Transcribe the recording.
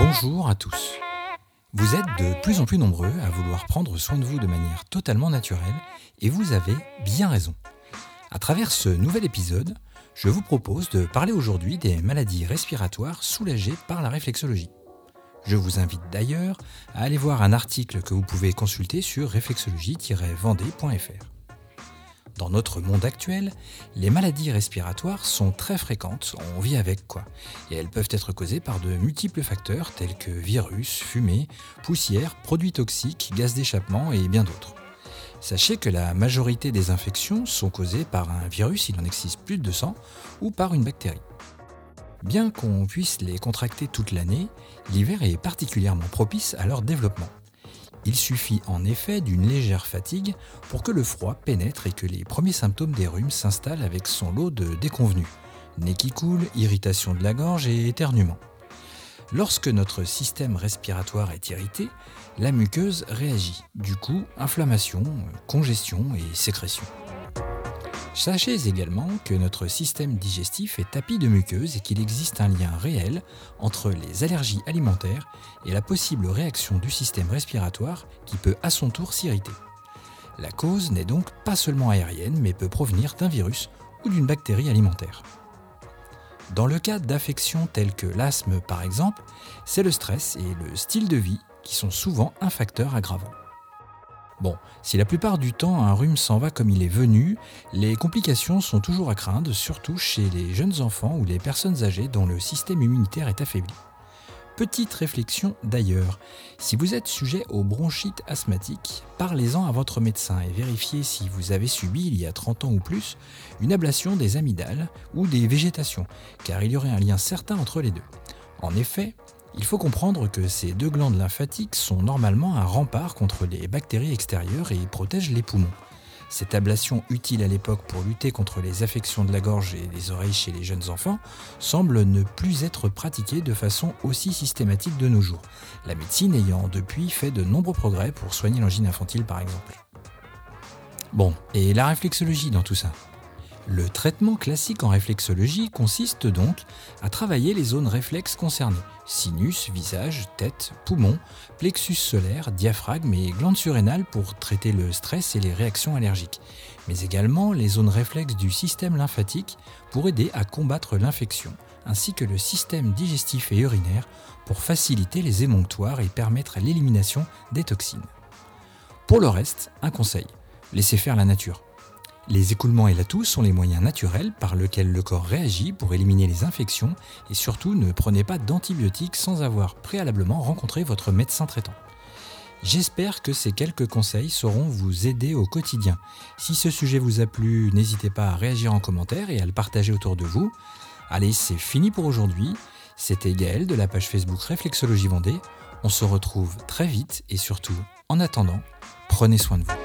Bonjour à tous. Vous êtes de plus en plus nombreux à vouloir prendre soin de vous de manière totalement naturelle et vous avez bien raison. À travers ce nouvel épisode, je vous propose de parler aujourd'hui des maladies respiratoires soulagées par la réflexologie. Je vous invite d'ailleurs à aller voir un article que vous pouvez consulter sur réflexologie-vendée.fr. Dans notre monde actuel, les maladies respiratoires sont très fréquentes, on vit avec quoi, et elles peuvent être causées par de multiples facteurs tels que virus, fumée, poussière, produits toxiques, gaz d'échappement et bien d'autres. Sachez que la majorité des infections sont causées par un virus, il en existe plus de 200, ou par une bactérie. Bien qu'on puisse les contracter toute l'année, l'hiver est particulièrement propice à leur développement. Il suffit en effet d'une légère fatigue pour que le froid pénètre et que les premiers symptômes des rhumes s'installent avec son lot de déconvenus. Nez qui coule, irritation de la gorge et éternuement. Lorsque notre système respiratoire est irrité, la muqueuse réagit. Du coup, inflammation, congestion et sécrétion. Sachez également que notre système digestif est tapis de muqueuses et qu'il existe un lien réel entre les allergies alimentaires et la possible réaction du système respiratoire qui peut à son tour s'irriter. La cause n'est donc pas seulement aérienne mais peut provenir d'un virus ou d'une bactérie alimentaire. Dans le cas d'affections telles que l'asthme par exemple, c'est le stress et le style de vie qui sont souvent un facteur aggravant. Bon, si la plupart du temps un rhume s'en va comme il est venu, les complications sont toujours à craindre, surtout chez les jeunes enfants ou les personnes âgées dont le système immunitaire est affaibli. Petite réflexion d'ailleurs, si vous êtes sujet aux bronchites asthmatiques, parlez-en à votre médecin et vérifiez si vous avez subi il y a 30 ans ou plus une ablation des amygdales ou des végétations, car il y aurait un lien certain entre les deux. En effet, il faut comprendre que ces deux glandes lymphatiques sont normalement un rempart contre les bactéries extérieures et protègent les poumons. Cette ablation utile à l'époque pour lutter contre les affections de la gorge et des oreilles chez les jeunes enfants semble ne plus être pratiquée de façon aussi systématique de nos jours, la médecine ayant depuis fait de nombreux progrès pour soigner l'angine infantile par exemple. Bon, et la réflexologie dans tout ça? Le traitement classique en réflexologie consiste donc à travailler les zones réflexes concernées sinus, visage, tête, poumon, plexus solaire, diaphragme et glandes surrénales pour traiter le stress et les réactions allergiques, mais également les zones réflexes du système lymphatique pour aider à combattre l'infection, ainsi que le système digestif et urinaire pour faciliter les émonctoires et permettre l'élimination des toxines. Pour le reste, un conseil, laissez faire la nature. Les écoulements et la toux sont les moyens naturels par lesquels le corps réagit pour éliminer les infections et surtout ne prenez pas d'antibiotiques sans avoir préalablement rencontré votre médecin traitant. J'espère que ces quelques conseils sauront vous aider au quotidien. Si ce sujet vous a plu, n'hésitez pas à réagir en commentaire et à le partager autour de vous. Allez, c'est fini pour aujourd'hui. C'était Gaël de la page Facebook Réflexologie Vendée. On se retrouve très vite et surtout, en attendant, prenez soin de vous.